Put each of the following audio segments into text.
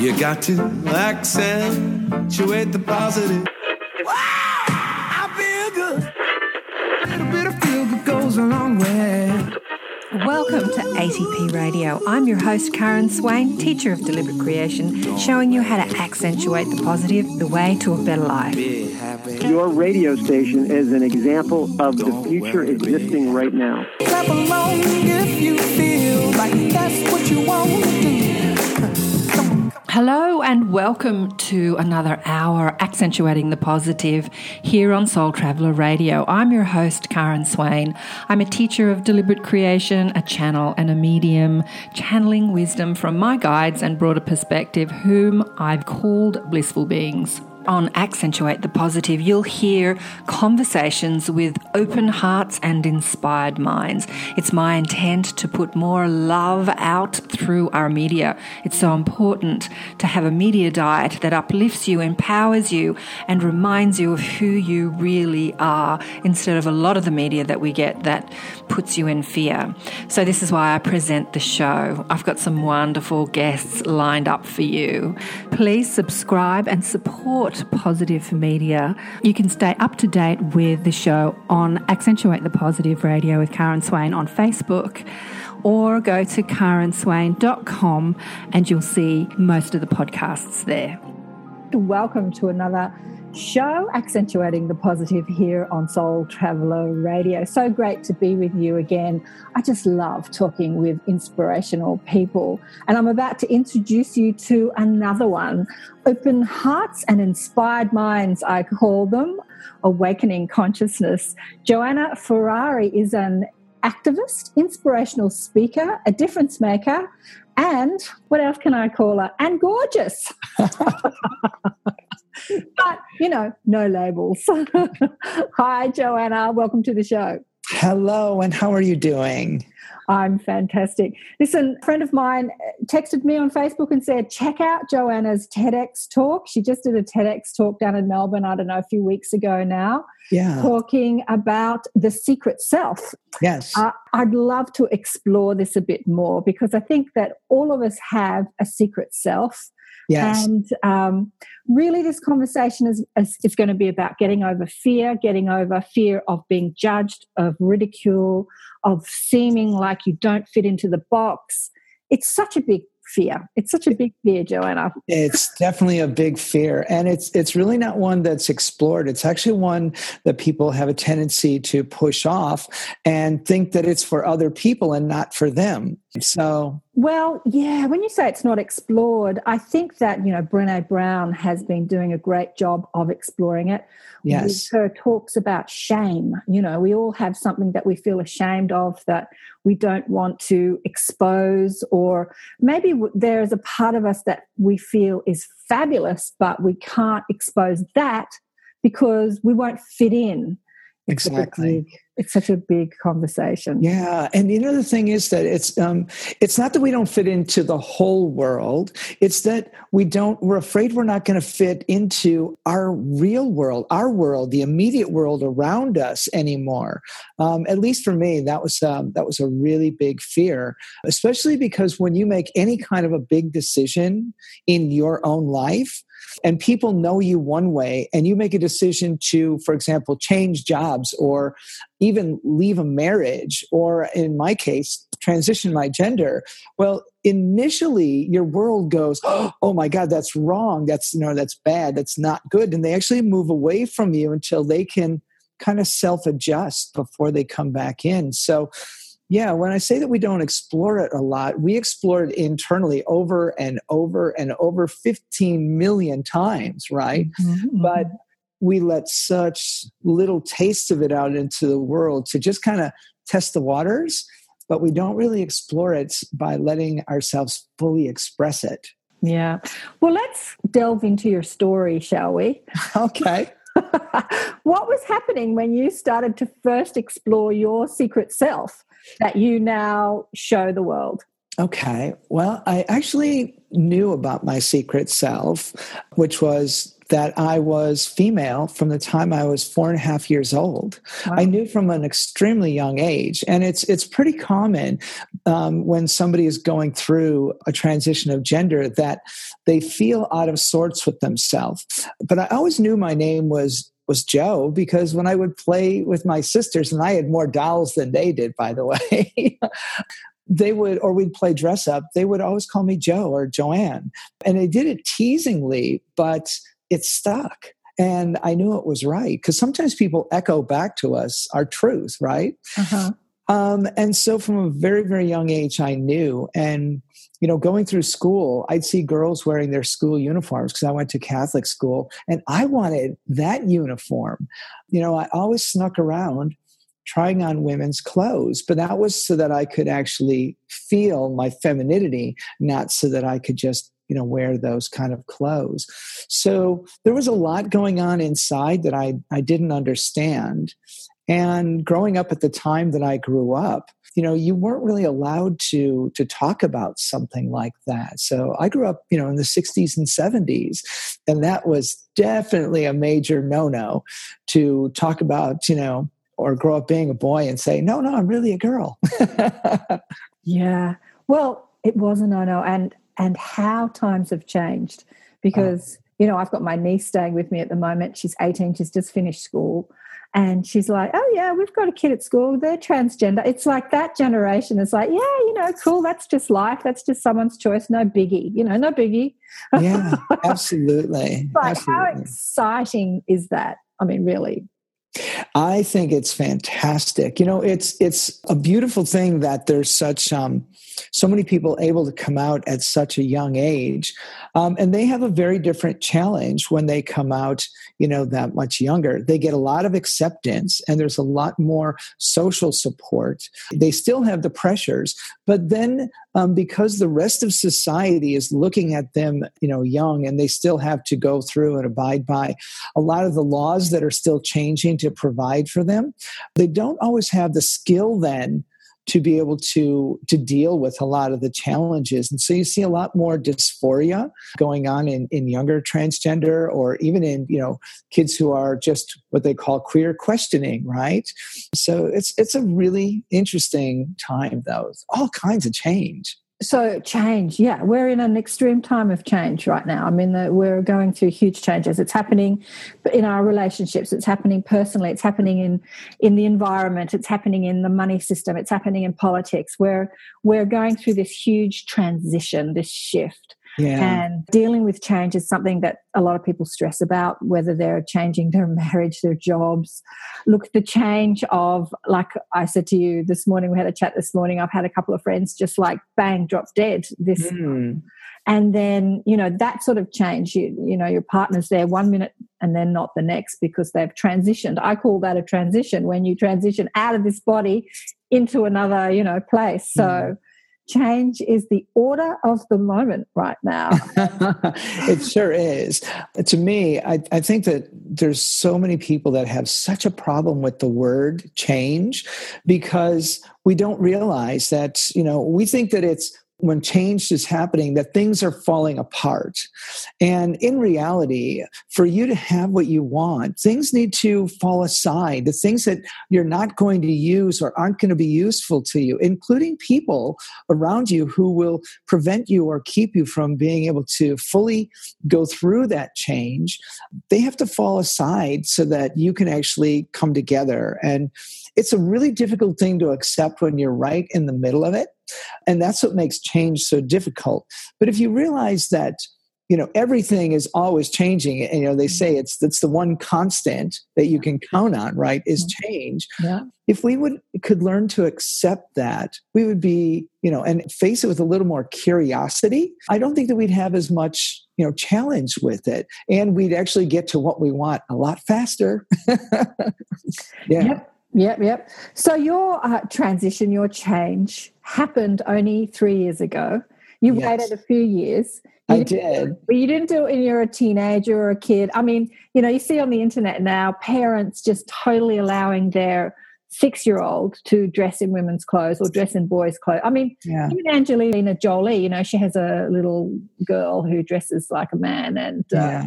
You got to accentuate the positive. Wow, I feel good. A little bit of feel good goes a long way. Welcome to ATP Radio. I'm your host, Karen Swain, teacher of deliberate creation, showing you how to accentuate the positive, the way to a better life. Your radio station is an example of the future existing right now. Clap along if you feel like that's what you want to do. Hello and welcome to another hour accentuating the positive here on Soul Traveller Radio. I'm your host, Karen Swain. I'm a teacher of deliberate creation, a channel, and a medium, channeling wisdom from my guides and broader perspective, whom I've called blissful beings on Accentuate the Positive, you'll hear conversations with open hearts and inspired minds. It's my intent to put more love out through our media. It's so important to have a media diet that uplifts you, empowers you, and reminds you of who you really are instead of a lot of the media that we get that puts you in fear. So, this is why I present the show. I've got some wonderful guests lined up for you. Please subscribe and support Positive Media. You can stay up to date with the show on Accentuate the Positive Radio with Karen Swain on Facebook or go to karenswain.com and you'll see most of the podcasts there. Welcome to another show, Accentuating the Positive here on Soul Traveller Radio. So great to be with you again. I just love talking with inspirational people. And I'm about to introduce you to another one Open Hearts and Inspired Minds, I call them. Awakening Consciousness. Joanna Ferrari is an activist, inspirational speaker, a difference maker, and what else can I call her? And gorgeous. but, you know, no labels. Hi, Joanna. Welcome to the show. Hello, and how are you doing? I'm fantastic. Listen, a friend of mine texted me on Facebook and said, check out Joanna's TEDx talk. She just did a TEDx talk down in Melbourne, I don't know, a few weeks ago now. Yeah. Talking about the secret self. Yes. Uh, I'd love to explore this a bit more because I think that all of us have a secret self. Yes. And um, really, this conversation is, is, is going to be about getting over fear, getting over fear of being judged, of ridicule, of seeming like you don't fit into the box. It's such a big fear. It's such a big fear, Joanna. It's definitely a big fear. And it's it's really not one that's explored. It's actually one that people have a tendency to push off and think that it's for other people and not for them. So Well, yeah, when you say it's not explored, I think that, you know, Brene Brown has been doing a great job of exploring it. Yes. With her talks about shame. You know, we all have something that we feel ashamed of that we don't want to expose, or maybe there is a part of us that we feel is fabulous, but we can't expose that because we won't fit in. Exactly. It's such a big conversation. Yeah, and you know the thing is that it's um, it's not that we don't fit into the whole world. It's that we don't. We're afraid we're not going to fit into our real world, our world, the immediate world around us anymore. Um, at least for me, that was um, that was a really big fear, especially because when you make any kind of a big decision in your own life, and people know you one way and you make a decision to for example change jobs or even leave a marriage or in my case transition my gender. Well initially your world goes oh my god that's wrong. That's you know that's bad. That's not good. And they actually move away from you until they can kind of self adjust before they come back in. So yeah, when I say that we don't explore it a lot, we explore it internally over and over and over 15 million times, right? Mhm. But we let such little taste of it out into the world to just kind of test the waters, but we don't really explore it by letting ourselves fully express it. Yeah. Well, let's delve into your story, shall we? Okay. what was happening when you started to first explore your secret self that you now show the world? Okay. Well, I actually knew about my secret self, which was that I was female from the time I was four and a half years old. Wow. I knew from an extremely young age, and it's it's pretty common um, when somebody is going through a transition of gender that they feel out of sorts with themselves. But I always knew my name was was Joe because when I would play with my sisters, and I had more dolls than they did, by the way. they would, or we'd play dress up, they would always call me Joe or Joanne. And they did it teasingly, but it stuck. And I knew it was right because sometimes people echo back to us our truth, right? Uh-huh. Um, and so from a very, very young age, I knew. And, you know, going through school, I'd see girls wearing their school uniforms because I went to Catholic school and I wanted that uniform. You know, I always snuck around trying on women's clothes, but that was so that I could actually feel my femininity, not so that I could just you know wear those kind of clothes so there was a lot going on inside that i i didn't understand and growing up at the time that i grew up you know you weren't really allowed to to talk about something like that. So i grew up you know in the 60s and 70s and that was definitely a major no no to talk about you know or grow up being a boy and say no no i'm really a girl. Yeah. Well it was a no no and and how times have changed uh-huh. because oh. you know i've got my niece staying with me at the moment. She's 18 she's just finished school and she's like oh yeah we've got a kid at school. They're transgender. It's like that generation is like yeah you know cool. That's just life. That's just someone's choice. No biggie you know no biggie. Yeah absolutely. Like absolutely. how exciting is that? I mean really I think it's fantastic. You know, it's it's a beautiful thing that there's such um, so many people able to come out at such a young age, um, and they have a very different challenge when they come out. You know, that much younger, they get a lot of acceptance, and there's a lot more social support. They still have the pressures, but then um, because the rest of society is looking at them, you know, young, and they still have to go through and abide by a lot of the laws that are still changing to provide for them. They don't always have the skill then to be able to to deal with a lot of the challenges. And so you see a lot more dysphoria going on in, in younger transgender or even in you know kids who are just what they call queer questioning right? So it's it's a really interesting time though. All kinds of change so change yeah we're in an extreme time of change right now. I mean the, we're going through huge changes. It's happening in our relationships. It's happening personally. It's happening in in the environment. It's happening in the money system. It's happening in politics. We're we're going through this huge transition this shift yeah. And dealing with change is something that a lot of people stress about, whether they're changing their marriage, their jobs. Look, the change of, like I said to you this morning, we had a chat this morning. I've had a couple of friends just like bang, drop dead this. Mm. And then, you know, that sort of change, you, you know, your partner's there one minute and then not the next because they've transitioned. I call that a transition when you transition out of this body into another, you know, place. So, mm change is the order of the moment right now. it sure is. To me, I, I, think that there's so many people that have such a problem with the word change because we don't realize that, you know, we think that it's when change is happening that things are falling apart. And in reality, for you to have what you want, things need to fall aside. The things that you're not going to use or aren't going to be useful to you, including people around you who will prevent you or keep you from being able to fully go through that change, they have to fall aside so that you can actually come together. And it's a really difficult thing to accept when you're right in the middle of it. And that's what makes change so difficult. But if you realize that, you know, everything is always changing, and you know, they say it's that's the one constant that you can count on, right? Is mm-hmm. change. Yeah. If we would could learn to accept that, we would be, you know, and face it with a little more curiosity. I don't think that we'd have as much you know challenge with it and we'd actually get to what we want a lot faster yeah yep. Yep, yep. So your uh, transition, your change happened only three years ago. You yes. waited a few years. You I did. But you didn't do it when you're a teenager or a kid. I mean, you know, you see on the internet now parents just totally allowing their six year old to dress in women's clothes or dress in boys' clothes. I mean, Yeah. even Angelina Jolie, you know, she has a little girl who dresses like a man, and uh,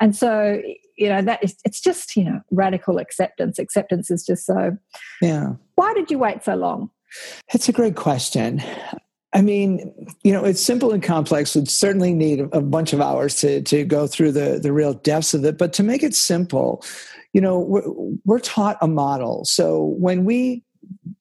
and so you know that is it's just you know radical acceptance. Acceptance is just so. Yeah. Why did you wait so long? It's a great question. I mean, you know, it's simple and complex. Would certainly need a bunch of hours to to go through the the real depths of it. But to make it simple, you know, we're, we're taught a model. So when we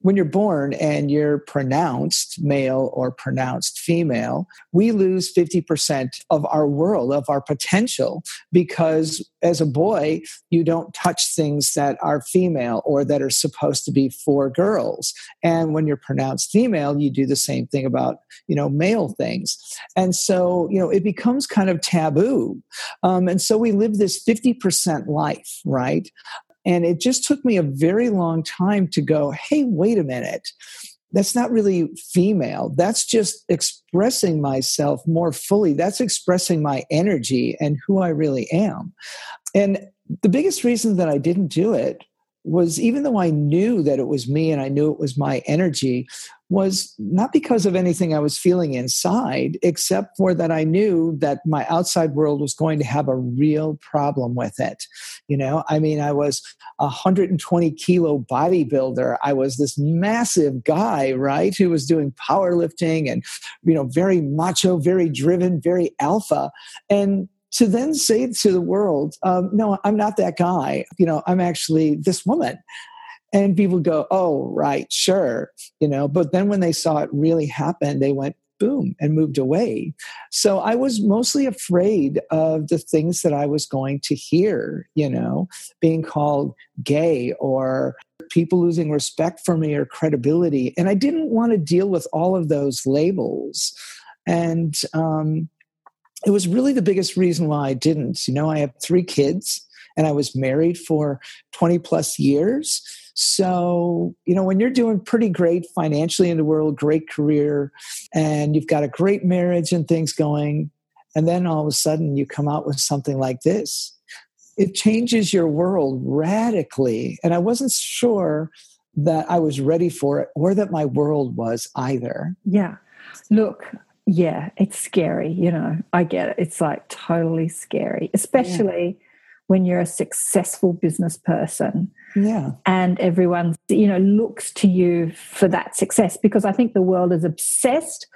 when you're born and you're pronounced male or pronounced female, we lose 50% of our world, of our potential, because as a boy, you don't touch things that are female or that are supposed to be for girls. And when you're pronounced female, you do the same thing about, you know, male things. And so, you know, it becomes kind of taboo. Um, and so we live this 50% life, right? And it just took me a very long time to go, hey, wait a minute. That's not really female. That's just expressing myself more fully. That's expressing my energy and who I really am. And the biggest reason that I didn't do it was even though I knew that it was me and I knew it was my energy, was not because of anything I was feeling inside, except for that I knew that my outside world was going to have a real problem with it. You know, I mean, I was a 120 kilo bodybuilder. I was this massive guy, right, who was doing powerlifting and, you know, very macho, very driven, very alpha. And to then say to the world, um, no, I'm not that guy. You know, I'm actually this woman. And people go, oh, right, sure. You know, but then when they saw it really happen, they went, boom, and moved away. So I was mostly afraid of the things that I was going to hear, you know, being called gay or people losing respect for me or credibility. And I didn't want to deal with all of those labels. And um, it was really the biggest reason why I didn't. You know, I have three kids and I was married for 20 plus years. So, you know, when you're doing pretty great financially in the world, great career, and you've got a great marriage and things going, and then all of a sudden you come out with something like this, it changes your world radically. And I wasn't sure that I was ready for it or that my world was either. Yeah. Look, yeah, it's scary. You know, I get it. It's like totally scary, especially when you're a successful business person Yeah. and everyone, you know, looks to you for that success because I think the world is obsessed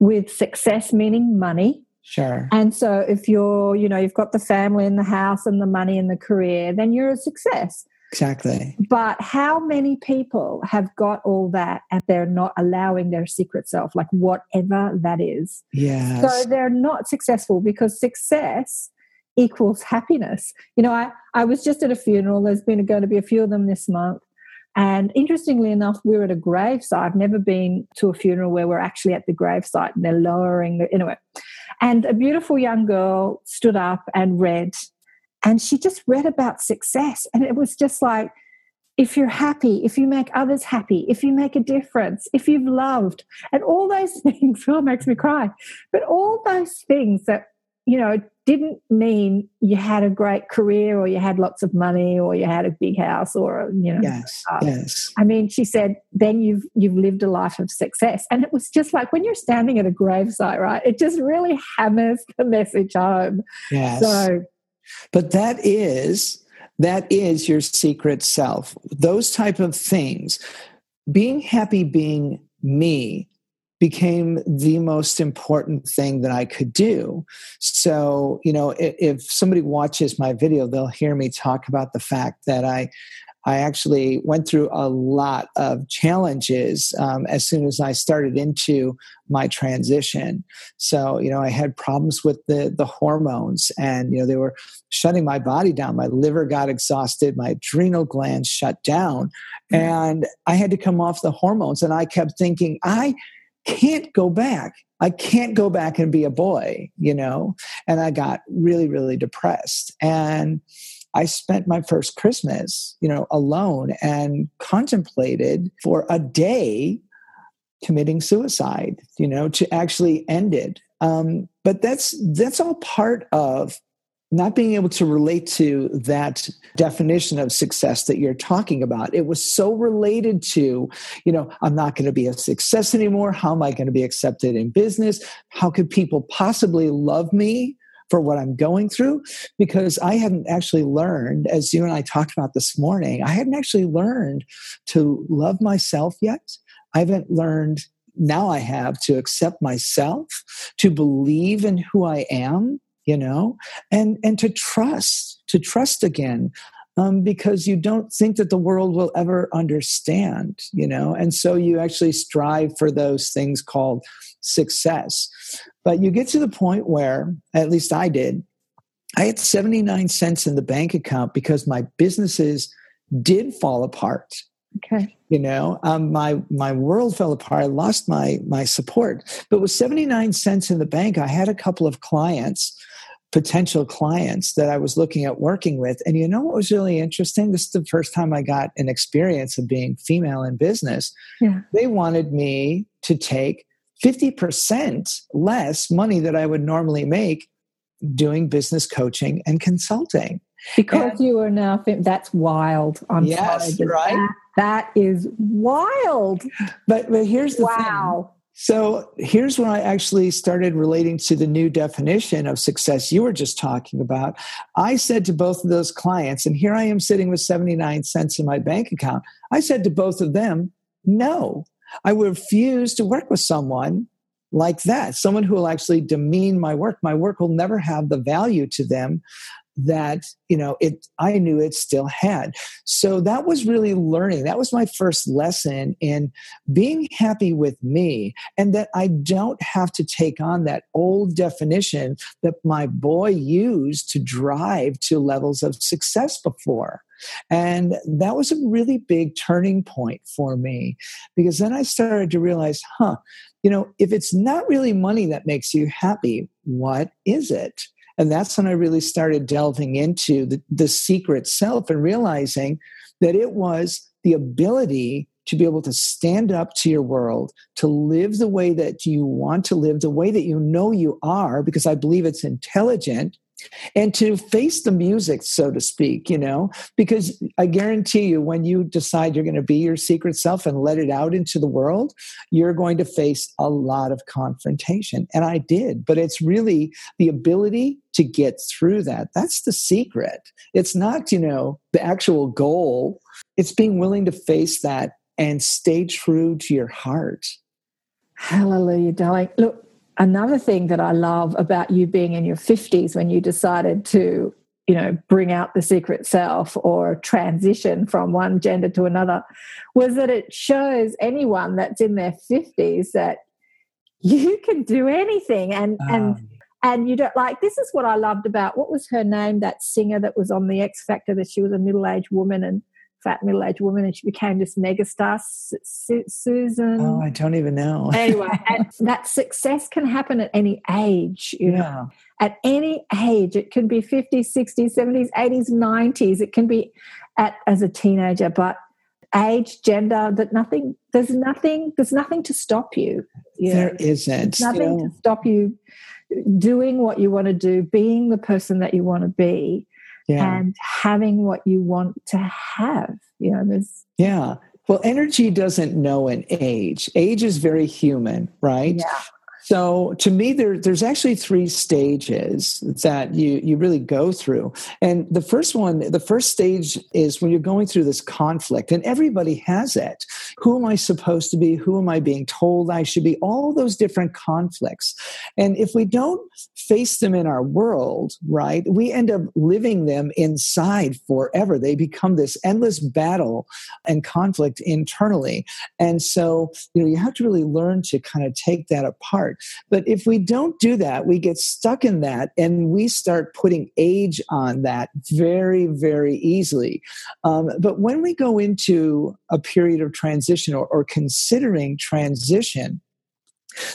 with success, meaning money. Sure. And so if you're, you know, you've got the family and the house and the money and the career, then you're a success. Exactly. But how many people have got all that and they're not allowing their secret self, like whatever that is? Yes. So they're not successful because success equals happiness. You know, I, I was just at a funeral, there's been going to be a few of them this month. And interestingly enough, we we're at a gravesite. I've never been to a funeral where we're actually at the gravesite and they're lowering the, anyway. And a beautiful young girl stood up and read, and she just read about success. And it was just like, if you're happy, if you make others happy, if you make a difference, if you've loved, and all those things, oh, makes me cry. But all those things that, you know, didn't mean you had a great career or you had lots of money or you had a big house or, you know, yes. uh, Yes. I mean, she said, then you've you've lived a life of success. And it was just like when you're standing at a gravesite, right? It just really hammers the message home. Yes. So but that is that is your secret self. Those type of things. Being happy being me became the most important thing that i could do. So you know if, if somebody watches my video they'll hear me talk about the fact that i I actually went through a lot of challenges um, as soon as I started into my transition. So, you know, I had problems with the the hormones, and you know, they were shutting my body down. My liver got exhausted, my adrenal glands shut down, and I had to come off the hormones. And I kept thinking, I can't go back. I can't go back and be a boy, you know. And I got really, really depressed, and I spent my first Christmas, you know, alone and contemplated for a day committing suicide, you know, to actually end it. Um, but that's that's all part of not being able to relate to that definition of success that you're talking about. It was so related to you know i'm not going to be a success anymore. How am i going to be accepted in business? How could people possibly love me for what i'm going through because i hadn't actually learned as you and i talked about this morning i hadn't actually learned to love myself yet. I haven't learned now i have to accept myself to believe in who i am you know and and to trust to trust again um, because you don't think that the world will ever understand you know and so you actually strive for those things called success but you get to the point where at least i did i had 79 cents in the bank account because my businesses did fall apart Okay. You know, um, my my world fell apart. I lost my my support. But with seventy nine cents in the bank, I had a couple of clients potential clients that I was looking at working with. And you know what was really interesting? This is the first time I got an experience of being female in business. Yeah. They wanted me to take 50% less money that I would normally make doing business coaching and consulting. Because And- you are now, that's wild. I'm Yes, sorry. right? That, that is wild. But but here's the thing. Wow. So here's when I actually started relating to the new definition of success you were just talking about. I said to both of those clients, and here I am sitting with 79 cents in my bank account. I said to both of them, no, I refuse to work with someone like that, someone who will actually demean my work. My work will never have the value to them that you know it i knew it still had. So that was really learning. That was my first lesson in being happy with me and that i don't have to take on that old definition that my boy used to drive to levels of success before. And that was a really big turning point for me because then i started to realize huh you know if it's not really money that makes you happy what is it and that's when I really started delving into the, the secret self and realizing that it was the ability to be able to stand up to your world, to live the way that you want to live, the way that you know you are, because I believe it's intelligent, and to face the music, so to speak, you know, because I guarantee you, when you decide you're going to be your secret self and let it out into the world, you're going to face a lot of confrontation. And I did, but it's really the ability to get through that. That's the secret. It's not, you know, the actual goal, it's being willing to face that and stay true to your heart. Hallelujah, darling. Look, another thing that I love about you being in your 50s when you decided to, you know, bring out the secret self or transition from one gender to another was that it shows anyone that's in their 50s that you can do anything and and Um, and you don't like this is what I loved about what was her name that singer that was on the X Factor that she was a middle-aged woman and fat middle-aged woman and she became this megastar Su- Su- Susan oh, I don't even know. anyway, and that success can happen at any age, you know. yeah. At any age, it can be 50s, 60s, 70s, 80s, 90s. It can be at as a teenager, but age, gender, that nothing there's nothing there's nothing to stop you. you know. There isn't. you nothing know. to stop you doing what you want to do, being the person that you want to be, yeah. and having what you want to have. You know, there's Yeah. Well, energy doesn't know an age. Age is very human, right? yeah. So to me, there, there's actually three stages that you, you really go through. And the first one, the first stage is when you're going through this conflict, and everybody has it. Who am I supposed to be? Who am I being told I should be? All those different conflicts. And if we don't face them in our world, right, we end up living them inside forever. They become this endless battle and conflict internally. And so, you know, you have to really learn to kind of take that apart. But if we don't do that, we get stuck in that and we start putting age on that very, very easily. Um, but when we go into a period of transition or, or considering transition,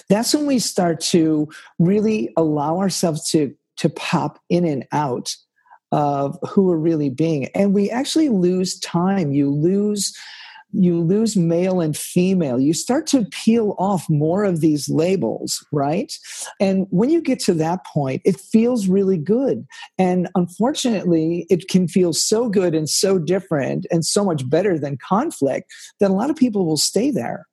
that's when we start to really allow ourselves to, to pop in and out of who we're really being. And we actually lose time. You lose you lose male and female, you start to peel off more of these labels, right? And when you get to that point, it feels really good. And unfortunately, it can feel so good and so different and so much better than conflict that a lot of people will stay there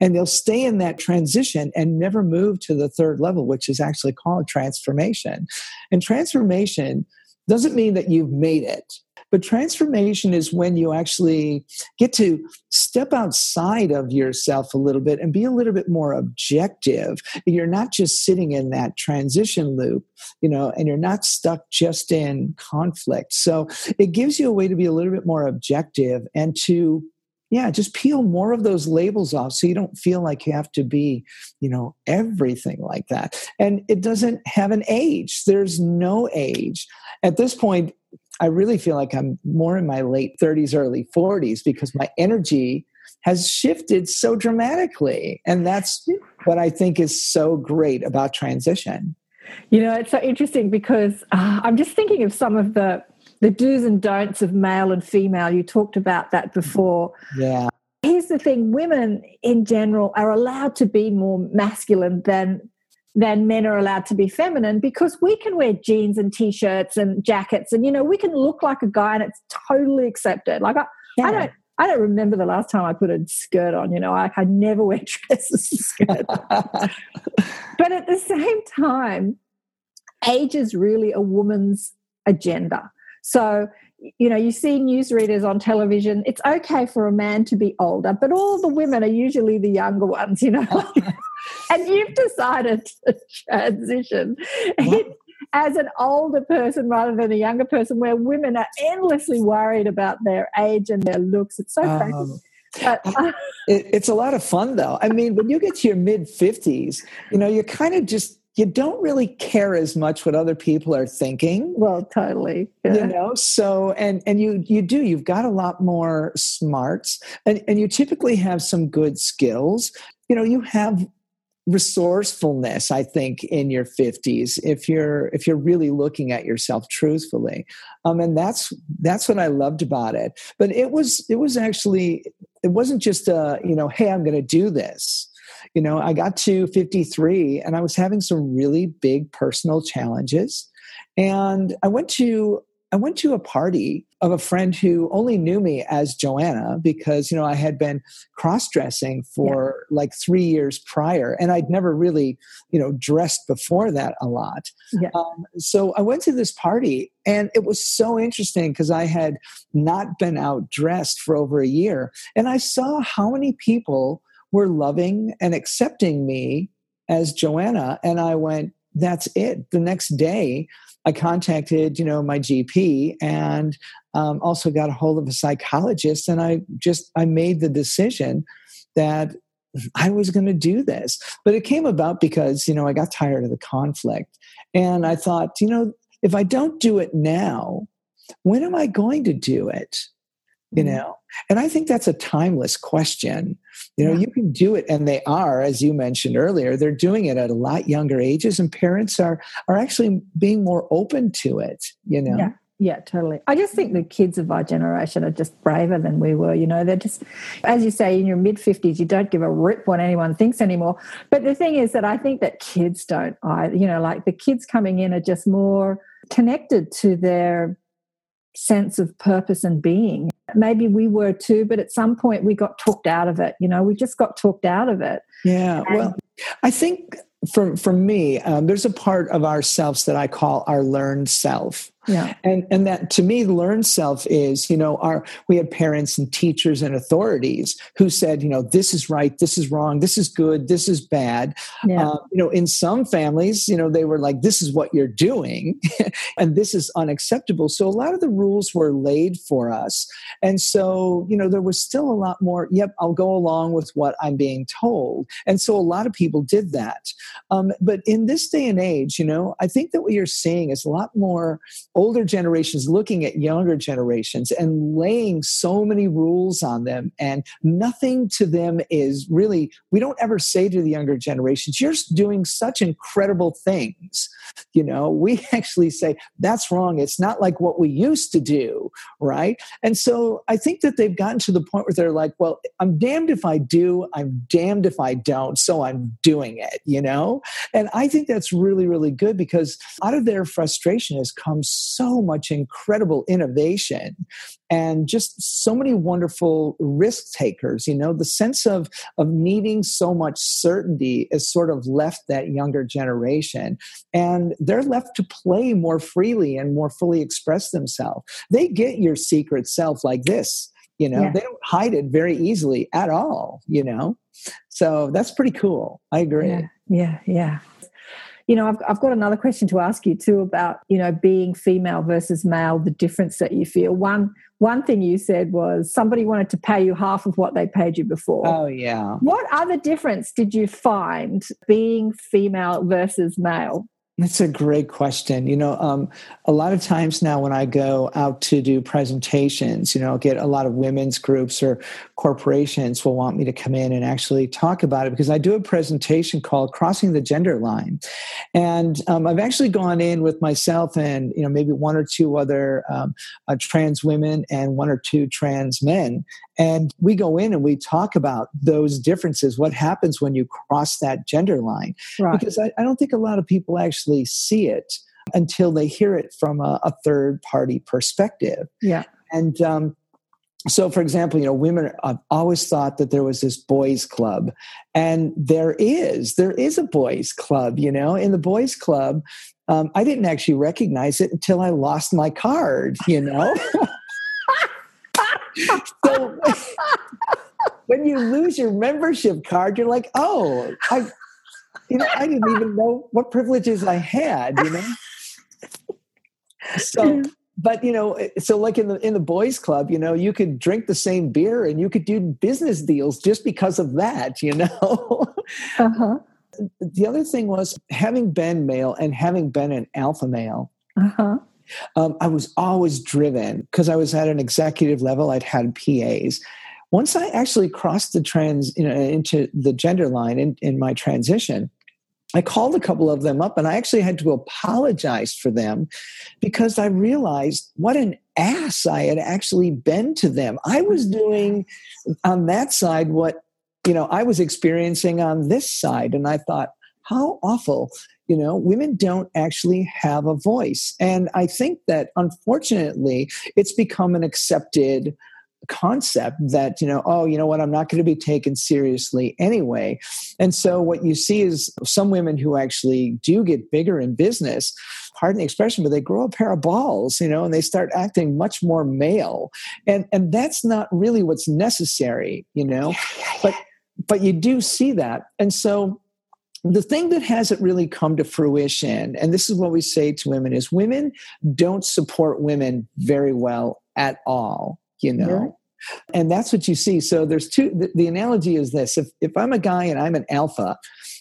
and they'll stay in that transition and never move to the third level, which is actually called transformation. And transformation doesn't mean that you've made it. But transformation is when you actually get to step outside of yourself a little bit and be a little bit more objective. You're not just sitting in that transition loop, you know, and you're not stuck just in conflict. So it gives you a way to be a little bit more objective and to yeah just peel more of those labels off so you don't feel like you have to be you know everything like that and it doesn't have an age there's no age at this point i really feel like i'm more in my late 30s early 40s because my energy has shifted so dramatically and that's what i think is so great about transition you know it's so interesting because uh, i'm just thinking of some of the the do's and don'ts of male and female. You talked about that before. Yeah. Here's the thing women in general are allowed to be more masculine than than men are allowed to be feminine because we can wear jeans and t-shirts and jackets and you know we can look like a guy and it's totally accepted like i, yeah. I don't I don't remember the last time I put a skirt on. You know, I, I never wear dresses and skirts. but at the same time, age is really a woman's agenda. So, you know, you see newsreaders on television, it's okay for a man to be older, but all the women are usually the younger ones, you know. and you've decided to transition as an older person rather than a younger person, where women are endlessly worried about their age and their looks. It's so um, crazy. But, uh, it, it's a lot of fun, though. I mean, when you get to your mid 50s, you know, you're kind of just you don't really care as much what other people are thinking. Well totally yeah. you know so and and you you do you've got a lot more smarts and and you typically have some good skills. You know you have resourcefulness i think in your 50s if you're if you're really looking at yourself truthfully. Um and that's that's what i loved about it. But it was it was actually it wasn't just a you know hey i'm going to do this you know, I got to 53 and I was having some really big personal challenges. And I went to I went to a party of a friend who only knew me as Joanna because you know I had been cross-dressing for yeah. like 3 years prior and I'd never really, you know, dressed before that a lot. Yeah. Um, so I went to this party and it was so interesting because I had not been out dressed for over a year and I saw how many people were loving and accepting me as Joanna. And I went, that's it. The next day, I contacted, you know, my GP and um, also got a hold of a psychologist. And I just, I made the decision that I was going to do this. But it came about because, you know, I got tired of the conflict. And I thought, you know, if I don't do it now, when am I going to do it? You mm-hmm. know and i think that's a timeless question you know yeah. you can do it and they are as you mentioned earlier they're doing it at a lot younger ages and parents are are actually being more open to it you know yeah yeah, totally. I just think the kids of our generation are just braver than we were. You know, they're just, as you say, in your mid 50s, you don't give a rip what anyone thinks anymore. But the thing is that I think that kids don't either. You know, like the kids coming in are just more connected to their sense of purpose and being. Maybe we were too, but at some point we got talked out of it. You know, we just got talked out of it. Yeah. And well, I think for for me, um, there's a part of ourselves that I call our learned self. Yeah. And and that to me, learned self is, you know, our we had parents and teachers and authorities who said, you know, this is right, this is wrong, this is good, this is bad. Yeah. Uh, you know, in some families, you know, they were like, this is what you're doing, and this is unacceptable. So a lot of the rules were laid for us. And so, you know, there was still a lot more, yep, I'll go along with what I'm being told. And so a lot of people did that. Um, but in this day and age, you know, I think that what you're seeing is a lot more older generations looking at younger generations and laying so many rules on them. And nothing to them is really we don't ever say to the younger generations you're doing such incredible things You know, we actually say that's wrong. It's not like what we used to do, right? And so I think that they've gotten to the point where they're like, well, I'm damned if I do, I'm damned if I don't, so I'm doing it, you know? And I think that's really, really good because out of their frustration has come so much incredible innovation and just so many wonderful risk takers you know the sense of of needing so much certainty has sort of left that younger generation and they're left to play more freely and more fully express themselves they get your secret self like this you know Yeah. they don't hide it very easily at all you know so that's pretty cool i agree Yeah, yeah, yeah. You know, I've, I've got another question to ask you too about, you know, being female versus male, the difference that you feel. One one thing you said was somebody wanted to pay you half of what they paid you before. oh yeah what other difference did you find being female versus male? That's a great question. You know, um, a lot of times now when I go out to do presentations, you know, i get a lot of women's groups or corporations will want me to come in and actually talk about it because I do a presentation called Crossing the Gender Line. And um, I've actually gone in with myself and, you know, maybe one or two other um, uh, trans women and one or two trans men. And we go in and we talk about those differences, what happens when you cross that gender line Right. because I, I don't think a lot of people actually see it until they hear it from a, a third party perspective. Yeah. And um, so, for example, you know, women have always thought that there was this boys' club, and there is. There is a boys' club. You know, in the boys' club, um, I didn't actually recognize it until I lost my card. You know. so when you lose your membership card, you're like, oh, I, you know, I didn't even know what privileges I had. You know. So, but you know, so like in the in the boys' club, you know, you could drink the same beer and you could do business deals just because of that. You know. Uh-huh. the other thing was having been male and having been an alpha male. Uh-huh. Um, I was always driven because I was at an executive level. I'd had PAs. Once I actually crossed the trans, you know, into the gender line in, in my transition, I called a couple of them up and I actually had to apologize for them because I realized what an ass I had actually been to them. I was doing on that side what, you know, I was experiencing on this side. And I thought, how awful you know women don't actually have a voice. And i think that unfortunately it's become an accepted concept that you know oh you know what? I'm not going to be taken seriously anyway. And so what you see is some women who actually do get bigger in business pardon the expression but they grow a pair of balls you know and they start acting much more male. And and that's not really what's necessary you know? But but you do see that. And so the thing that hasn't really come to fruition, and this is what we say to women, is women don't support women very well at all, you know. Really? And that's what you see. So there's two. The, the analogy is this: if if I'm a guy and I'm an alpha,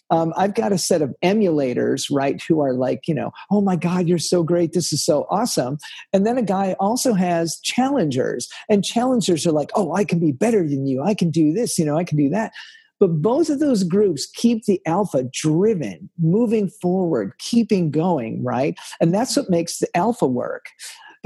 um, I've got a set of emulators, right, who are like, you know, oh my God, you're so great. This is so awesome. And then a guy also has challengers, and challengers are like, oh, I can be better than you. I can do this, you know, I can do that. But both of those groups keep the alpha driven, moving forward, keeping going, right? And that's what makes the alpha work.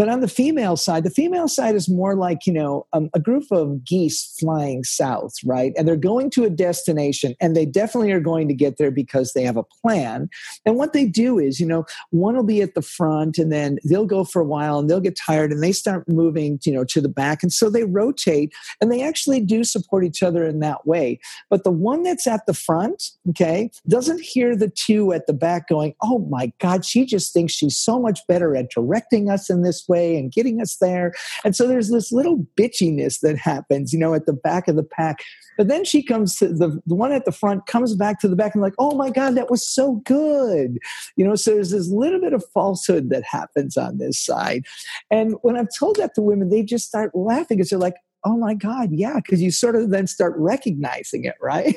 But on the female side, the female side is more like, you know, um, a group of geese flying south, right? And they're going to a destination and they definitely are going to get there because they have a plan. And what they do is, you know, one will be at the front and then they'll go for a while and they'll get tired and they start moving, you know, to the back. And so they rotate and they actually do support each other in that way. But the one that's at the front, okay, doesn't hear the two at the back going, oh my God, she just thinks she's so much better at directing us in this way and getting us there. And so there's this little bitchiness that happens, you know, at the back of the pack. But then she comes to the, the one at the front, comes back to the back and like, oh my God, that was so good. You know, so there's this little bit of falsehood that happens on this side. And when I've told that to women, they just start laughing because they're like, oh my God, yeah, because you sort of then start recognizing it, right?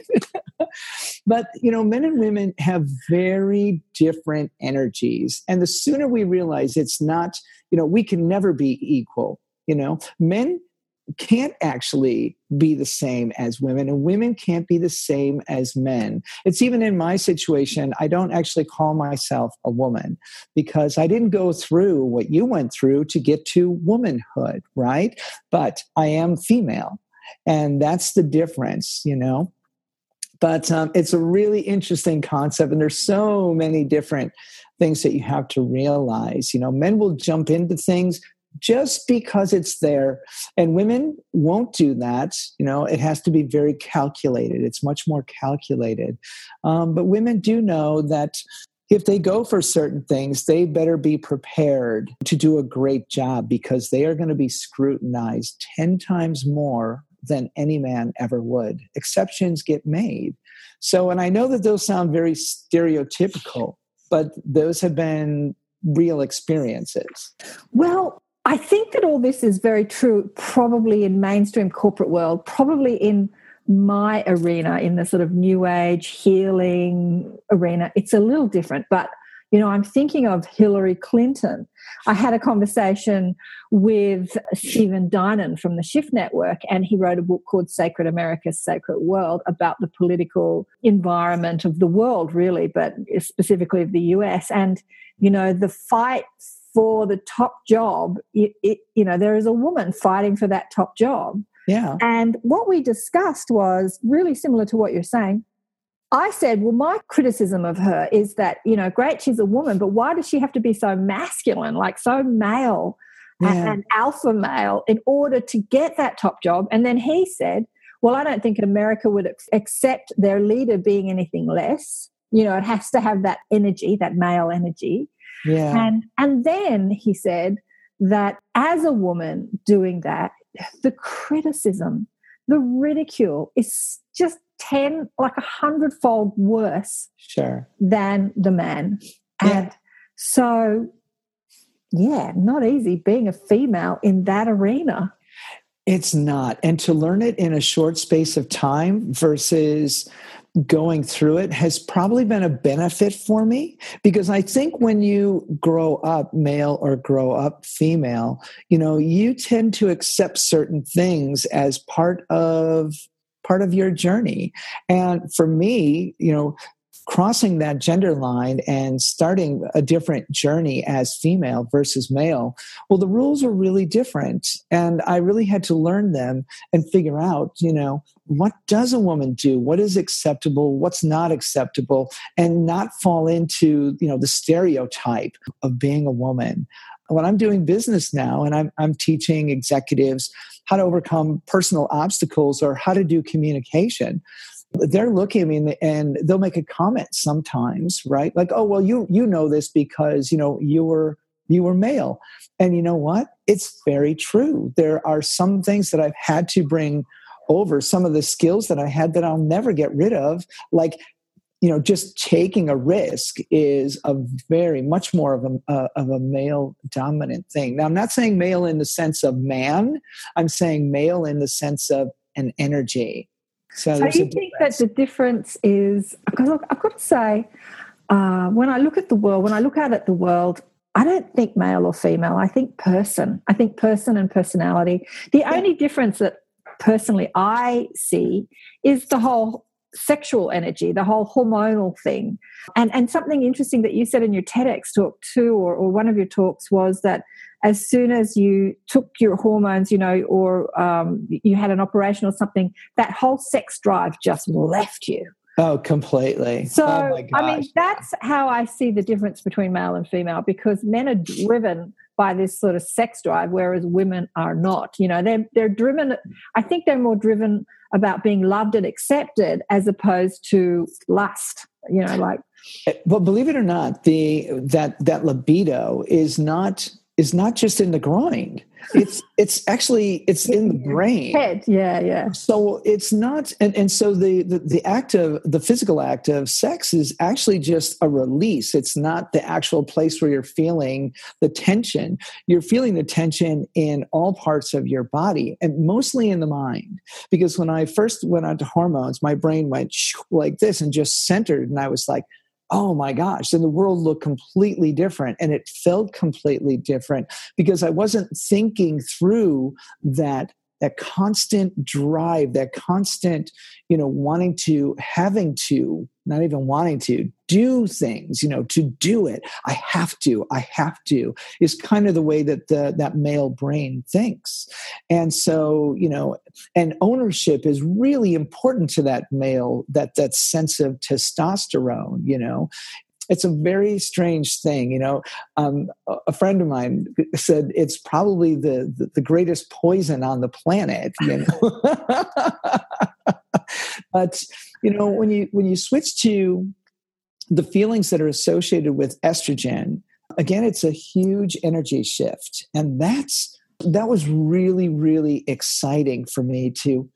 but, you know, men and women have very different energies. And the sooner we realize it's not, you know, we can never be equal. You know, men can't actually be the same as women, and women can't be the same as men. It's even in my situation, I don't actually call myself a woman because I didn't go through what you went through to get to womanhood, right? But I am female, and that's the difference, you know? But um, it's a really interesting concept, and there's so many different things that you have to realize. You know, men will jump into things just because it's there and women won't do that. You know it has to be very calculated. It's much more calculated. Um, but women do know that if they go for certain things they better be prepared to do a great job because they are going to be scrutinized 10 times more than any man ever would. Exceptions get made. So and i know that those sound very stereotypical but those have been real experiences well I think that all this is very true, probably in mainstream corporate world, probably in my arena, in the sort of new age healing arena. It's a little different, but you know, I'm thinking of Hillary Clinton. I had a conversation with Stephen Dinan from the Shift Network, and he wrote a book called Sacred America, Sacred World about the political environment of the world, really, but specifically of the US. And, you know, the fight for the top job, it, it, you know, there is a woman fighting for that top job. Yeah. And what we discussed was really similar to what you're saying. I said, well, my criticism of her is that, you know, great, she's a woman, but why does she have to be so masculine, like so male yeah. and, alpha male in order to get that top job? And then he said, well, I don't think America would accept their leader being anything less. You know, it has to have that energy, that male energy. Yeah. And and then he said that as a woman doing that, the criticism, the ridicule is just 10 like a hundredfold worse sure. than the man. Yeah. and so yeah not easy being a female in that arena. It's not. And to learn it in a short space of time versus going through it has probably been a benefit for me because I think when you grow up male or grow up female, you know, you tend to accept certain things as part of part of your journey. And for me, you know, crossing that gender line and starting a different journey as female versus male, well, the rules were really different. And I really had to learn them and figure out, you know, what does a woman do? What is acceptable? What's not acceptable? And not fall into, you know, the stereotype of being a woman. When I'm doing business now and I'm, I'm teaching executives how to overcome personal obstacles or how to do communication, they're looking at me and they'll make a comment sometimes right? Like oh well you you know this because you know you were you were male. And you know what? It's very true. There are some things that i've had to bring over some of the skills that i had that i'll never get rid of like you know just taking a risk is a very much more of a uh, of a male dominant thing now i'm not saying male in the sense of man i'm saying male in the sense of an energy so, so you think that the difference is because I've got to say, uh, when I look at the world, when I look out at the world, I don't think male or female. I think person. I think person and personality. The yeah. only difference that personally I see is the whole sexual energy, the whole hormonal thing. And and something interesting that you said in your TEDx talk too, or, or one of your talks was that as soon as you took your hormones, you know, or um, you had an operation or something, that whole sex drive just left you. Oh, completely. So, oh I mean, that's how I see the difference between male and female because men are driven by this sort of sex drive, whereas women are not. You know, they're they're driven. I think they're more driven about being loved and accepted as opposed to lust. You know, like. Eh, but believe it or not, the that that libido is not is not just in the groin. It's it's actually it's in the brain. head. Yeah yeah. So it's not and, and so the, the the act of the physical act of sex is actually just a release. It's not the actual place where you're feeling the tension. You're feeling the tension in all parts of your body and mostly in the mind. Because when i first went on to hormones my brain went like this and just centered. And i was like oh my gosh, then the world looked completely different and it felt completely different because I wasn't thinking through that that constant drive, that constant, you know, wanting to, having to, not even wanting to do things, you know, to do it. I have to, I have to, is kind of the way that the, that male brain thinks. And so, you know, and ownership is really important to that male, that, that sense of testosterone, you know, it's a very strange thing you know um, a friend of mine said it's probably the, the, the greatest poison on the planet you know. But you know when you when you switch to the feelings that are associated with estrogen again it's a huge energy shift. And that's that was really really exciting for me to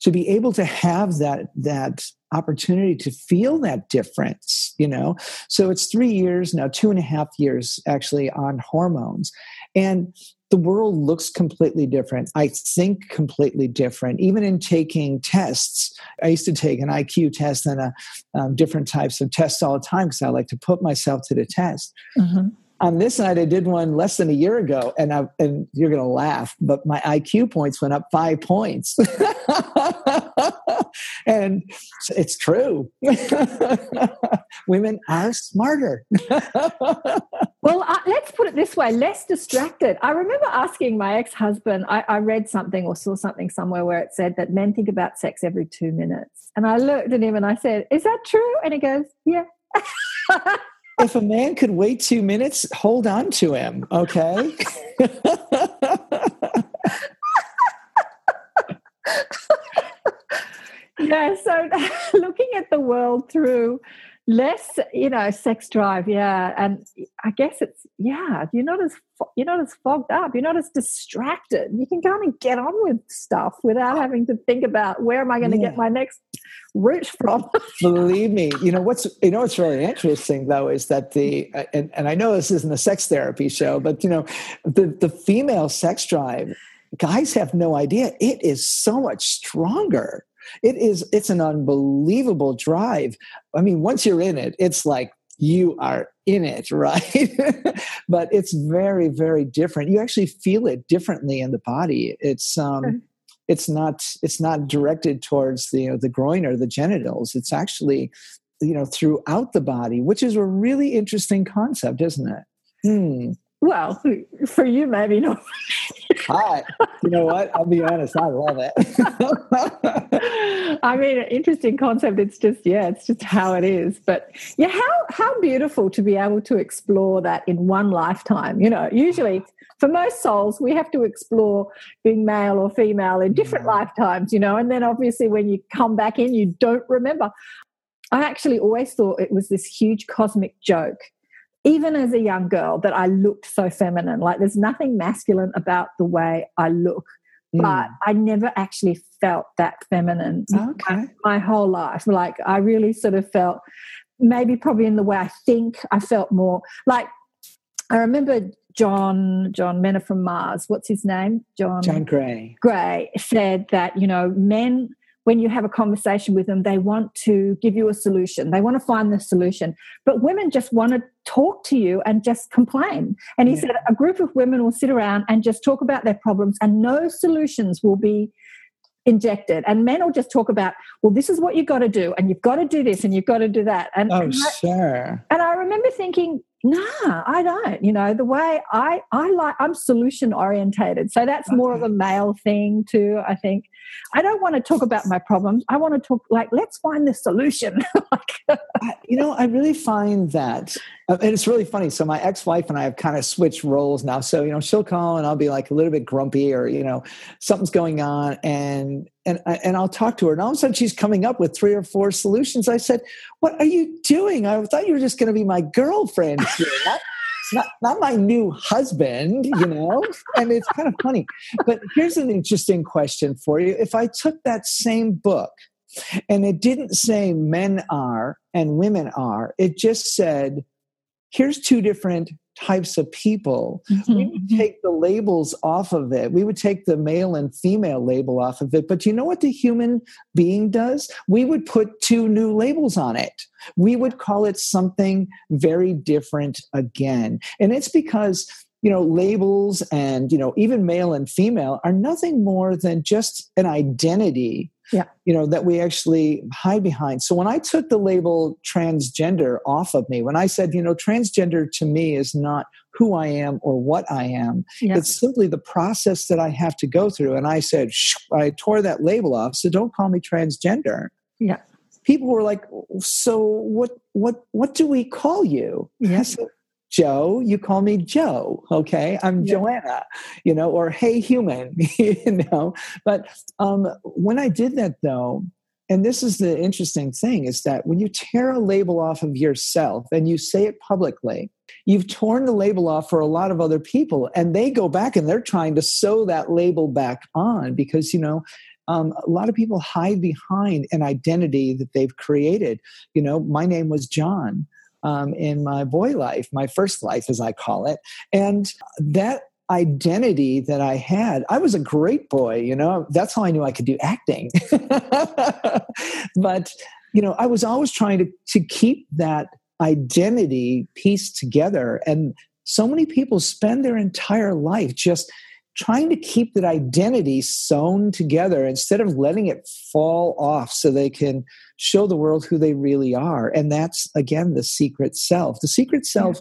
to be able to have that that opportunity to feel that difference you know? So it's three years now two and a half years actually on hormones and the world looks completely different. I think completely different. Even in taking tests i used to take an iq test and a, um, different types of tests all the time because i like to put myself to the test. Mm-hmm on this night, I did one less than a year ago, and I, and you're going to laugh, but my IQ points went up five points, and it's true. Women are smarter. well, uh, let's put it this way: less distracted. I remember asking my ex-husband. I, I read something or saw something somewhere where it said that men think about sex every two minutes, and I looked at him and I said, "Is that true?" And he goes, "Yeah." If a man could wait two minutes, hold on to him, okay? yeah, so looking at the world through less you know sex drive yeah and i guess it's yeah you're not as you're not as fogged up you're not as distracted you can kind of get on with stuff without having to think about where am i going to yeah. get my next root from believe me you know what's you know what's really interesting though is that the and, and i know this isn't a sex therapy show but you know the the female sex drive guys have no idea it is so much stronger it is it's an unbelievable drive. I mean once you're in it it's like you are in it right? But it's very very different. You actually feel it differently in the body. It's um it's not it's not directed towards the you know, the groin or the genitals. It's actually you know throughout the body which is a really interesting concept isn't it? Hmm. Well, for you, maybe not. Hi. You know what? I'll be honest. I love it. I mean, interesting concept. It's just, yeah, it's just how it is. But yeah, how how beautiful to be able to explore that in one lifetime. You know, usually for most souls, we have to explore being male or female in different yeah. lifetimes. You know, and then obviously when you come back in, you don't remember. I actually always thought it was this huge cosmic joke even as a young girl that I looked so feminine. Like there's nothing masculine about the way I look. Mm. But I never actually felt that feminine okay. my, my whole life. Like I really sort of felt maybe probably in the way I think, I felt more like I remember John John Men Are From Mars. What's his name? John John Gray. Gray said that you know men when you have a conversation with them, they want to give you a solution. They want to find the solution. But women just want to talk to you and just complain. And he yeah. said a group of women will sit around and just talk about their problems, and no solutions will be injected. And men will just talk about, well, this is what you've got to do, and you've got to do this, and you've got to do that. And, oh, and I, sure. And I remember thinking, nah, I don't. You know, the way I I like I'm solution orientated. So that's okay. more of a male thing too, I think. I don't want to talk about my problems. I want to talk like let's find the solution. I, you know, I really find that uh, and it's really funny. So my ex-wife and I have kind of switched roles now. So, you know, she'll call and I'll be like a little bit grumpy or, you know, something's going on and and and I'll talk to her. And all of a sudden she's coming up with three or four solutions. I said, What are you doing? I thought you were just gonna be my girlfriend here. Not, not, my new husband, you know? and it's kind of funny. But here's an interesting question for you. If I took that same book and it didn't say men are and women are, it just said here's two different types of people. Mm-hmm. We would mm-hmm. take the labels off of it. We would take the male and female label off of it. But you know what the human being does? We would put two new labels on it. We would call it something very different again. And it's because you know labels and you know even male and female are nothing more than just an identity Yeah. you know that we actually hide behind so when i took the label transgender off of me when i said you know transgender to me is not who i am or what i am Yeah. it's simply the process that i have to go through and i said i tore that label off so don't call me transgender Yeah. people were like so what what what do we call you Yeah. Joe, you call me Joe, okay? I'm Yeah. Joanna, you know, or hey human, you know. But um, when I did that though, and this is the interesting thing is that when you tear a label off of yourself and you say it publicly, you've torn the label off for a lot of other people and they go back and they're trying to sew that label back on because, you know, um, a lot of people hide behind an identity that they've created. You know, my name was John um, in my boy life, my first life, as I call it. And that identity that I had, I was a great boy, you know, that's how I knew I could do acting. but, you know, I was always trying to, to keep that identity pieced together. And so many people spend their entire life just trying to keep that identity sewn together instead of letting it fall off so they can show the world who they really are. And that's again the secret self. The secret self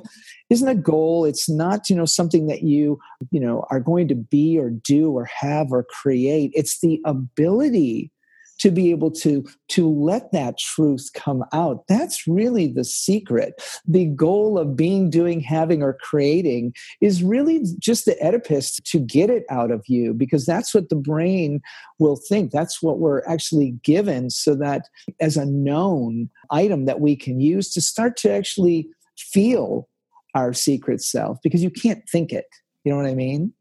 isn't a goal. It's not you know something that you you know are going to be or do or have or create. It's the ability to be able to to let that truth come out. That's really the secret. The goal of being doing having or creating is really just the oedipus to get it out of you because that's what the brain will think. That's what we're actually given so that as a known item that we can use to start to actually feel our secret self because you can't think it. You know what i mean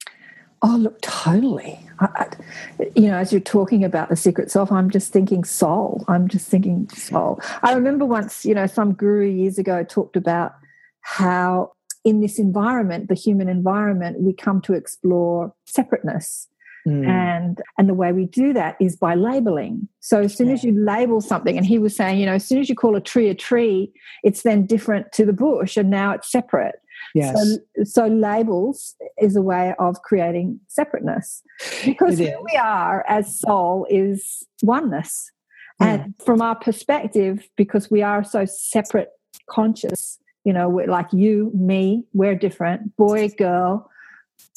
Oh, look, totally. I, I, you know, as you're talking about the secret self, I'm just thinking soul. I'm just thinking soul. I remember once, you know, some guru years ago talked about how in this environment, the human environment, we come to explore separateness. Mm. And and the way we do that is by labeling. So as soon as you label something, and he was saying, you know, as soon as you call a tree a tree, it's then different to the bush, and now it's separate. Yes. So, so labels is a way of creating separateness. Because who we are as soul is oneness. Hmm. And from our perspective, because we are so separate conscious, you know, we're like you, me, we're different, boy, girl,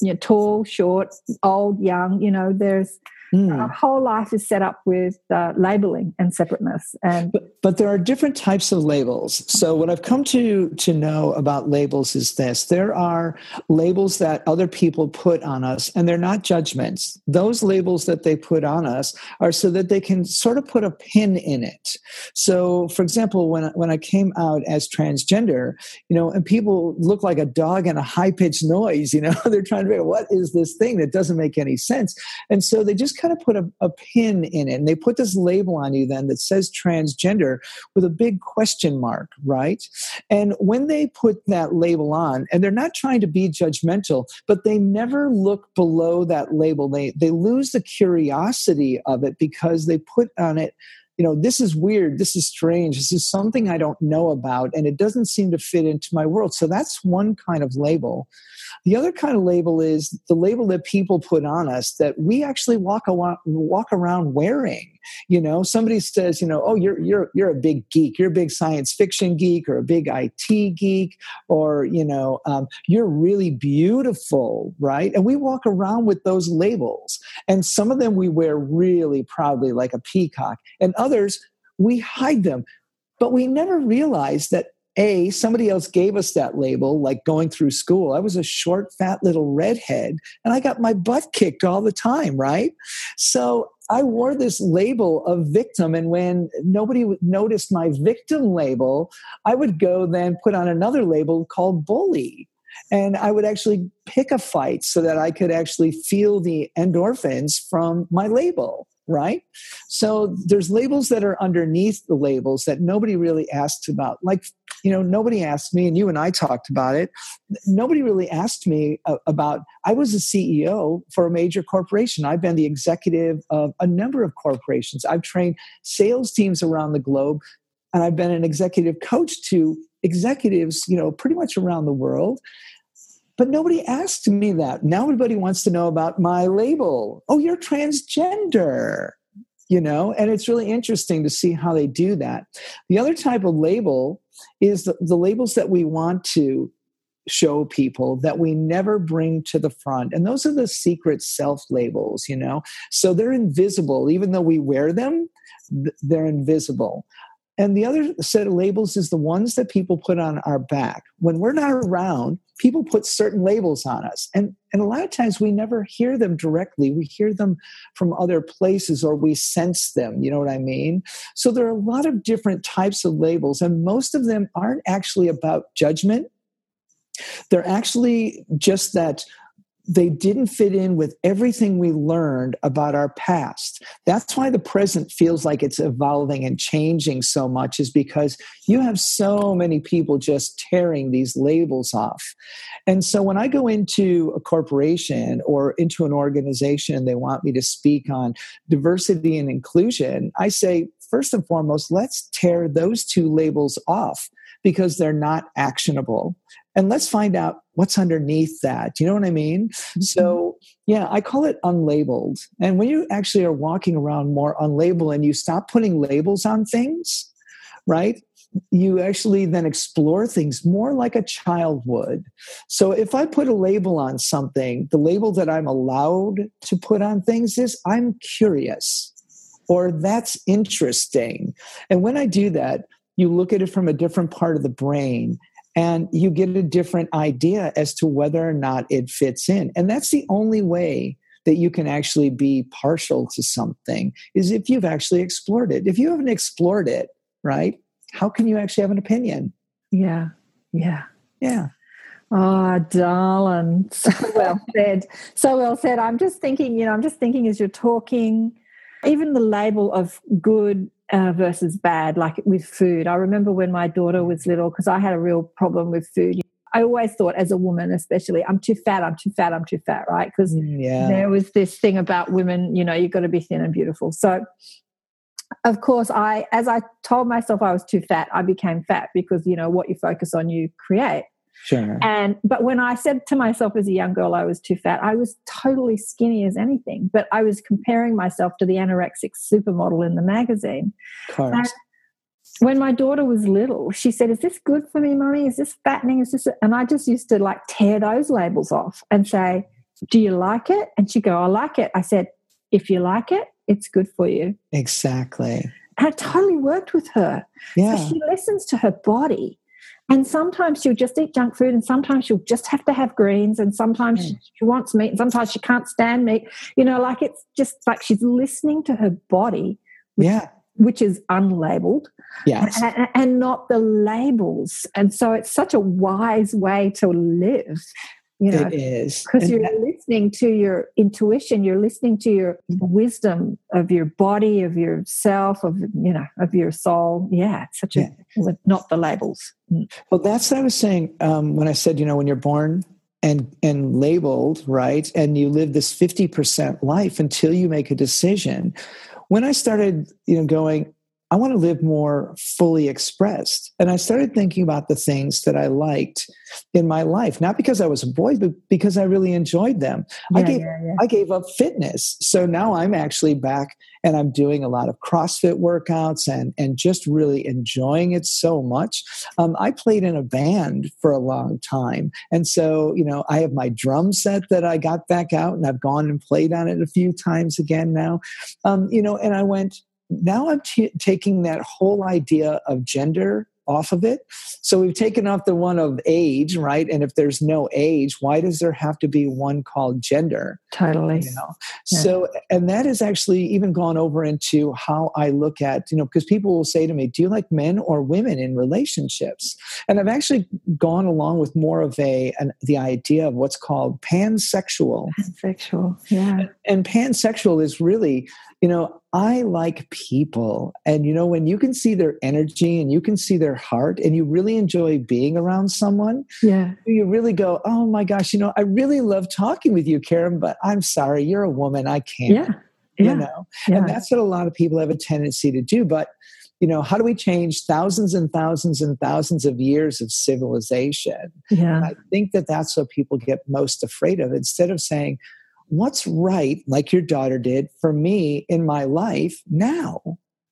you know, tall, short, old, young, you know, there's Mm. our whole life is set up with uh, labeling and separateness. And But, but there are different types of labels. So what I've come to to know about labels is this: there are labels that other people put on us, and they're not judgments. Those labels that they put on us are so that they can sort of put a pin in it. So, for example, when when I came out as transgender, you know, and people look like a dog and a high pitched noise. You know, they're trying to figure out what is this thing that doesn't make any sense, and so they just kind of put a, a pin in it, and they put this label on you then that says transgender with a big question mark, right? And when they put that label on, and they're not trying to be judgmental, but they never look below that label. They they lose the curiosity of it because they put on it you know, this is weird, this is strange, this is something I don't know about, and it doesn't seem to fit into my world. So that's one kind of label. The other kind of label is the label that people put on us that we actually walk around, walk around wearing. You know, somebody says, you know, oh, you're you're you're a big geek, you're a big science fiction geek, or a big IT geek, or you know, um, you're really beautiful, right? And we walk around with those labels, and some of them we wear really proudly, like a peacock, and others we hide them, but we never realize that a somebody else gave us that label like going through school i was a short fat little redhead and i got my butt kicked all the time right so i wore this label of victim and when nobody noticed my victim label i would go then put on another label called bully and i would actually pick a fight so that i could actually feel the endorphins from my label right? So there's labels that are underneath the labels that nobody really asks about. Like, you know, nobody asked me, and you and I talked about it. Nobody really asked me uh, about, I was a CEO for a major corporation. I've been the executive of a number of corporations. I've trained sales teams around the globe, and I've been an executive coach to executives, you know, pretty much around the world but nobody asked me that. Now everybody wants to know about my label. Oh, you're transgender you know? And it's really interesting to see how they do that. The other type of label is the, the, labels that we want to show people that we never bring to the front. And those are the secret self labels you know? So they're invisible. Even though we wear them they're invisible. And the other set of labels is the ones that people put on our back. When we're not around, people put certain labels on us. And, and a lot of times we never hear them directly. We hear them from other places or we sense them. You know what I mean? So there are a lot of different types of labels, and most of them aren't actually about judgment. They're actually just that they didn't fit in with everything we learned about our past. That's why the present feels like it's evolving and changing so much, is because you have so many people just tearing these labels off. And so when I go into a corporation or into an organization and they want me to speak on diversity and inclusion, I say, first and foremost, let's tear those two labels off because they're not actionable and let's find out what's underneath that. You know what I mean? Mm-hmm. So, yeah, I call it unlabeled. And when you actually are walking around more unlabeled and you stop putting labels on things, right? You actually then explore things more like a child would. So, if I put a label on something, the label that I'm allowed to put on things is I'm curious or that's interesting. And when I do that, you look at it from a different part of the brain and you get a different idea as to whether or not it fits in. And that's the only way that you can actually be partial to something is if you've actually explored it. If you haven't explored it, right? How can you actually have an opinion? Yeah. Yeah. Yeah. Oh, darling. So well said. So well said. I'm just thinking, you know, I'm just thinking as you're talking, even the label of good uh, versus bad, like with food. I remember when my daughter was little, because I had a real problem with food. I always thought, as a woman, especially, I'm too fat, I'm too fat, I'm too fat, right? Because mm, yeah. there was this thing about women, you know, you've got to be thin and beautiful. So, of course, I, as I told myself I was too fat, I became fat because, you know, what you focus on, you create. Sure. And but when I said to myself as a young girl I was too fat, I was totally skinny as anything. But I was comparing myself to the anorexic supermodel in the magazine. When my daughter was little, she said, "Is this good for me, mummy? Is this fattening? Is this?" And I just used to like tear those labels off and say, "Do you like it?" And she'd go, "I like it." I said, "If you like it, it's good for you." Exactly. And it totally worked with her. Yeah. So she listens to her body and sometimes she'll just eat junk food, and sometimes she'll just have to have greens, and sometimes mm. she wants meat, and sometimes she can't stand meat. You know, like it's just like she's listening to her body. Which, yeah. Which is unlabeled. Yes. And, and not the labels. And so it's such a wise way to live you know it is because you're that, listening to your intuition you're listening to your wisdom of your body of yourself of you know of your soul. Yeah it's such a with not the labels. Mm. well that's what i was saying um, when i said you know when you're born and and labeled right and you live this 50% life until you make a decision. When i started you know going I want to live more fully expressed. And I started thinking about the things that I liked in my life, not because I was a boy, but because I really enjoyed them. Yeah, I gave yeah, yeah. I gave up fitness. So now I'm actually back and I'm doing a lot of CrossFit workouts and and just really enjoying it so much. Um, I played in a band for a long time. And so, you know, I have my drum set that I got back out and I've gone and played on it a few times again now. Um, you know, and I went, now I'm t- taking that whole idea of gender off of it. So we've taken off the one of age, right? And if there's no age, why does there have to be one called gender? Totally. You know? Yeah. So, and that has actually even gone over into how I look at, you know, because people will say to me, do you like men or women in relationships? And I've actually gone along with more of a, an, the idea of what's called pansexual. Pansexual, yeah. And, and pansexual is really you know, I like people. And, you know, when you can see their energy and you can see their heart and you really enjoy being around someone, yeah, you really go, oh my gosh, you know, I really love talking with you, Karen, but I'm sorry, you're a woman. I can't. Yeah. yeah. You know, yeah. and that's what a lot of people have a tendency to do. But you know how do we change thousands and thousands and thousands of years of civilization Yeah. i think that that's what people get most afraid of instead of saying what's right like your daughter did for me in my life now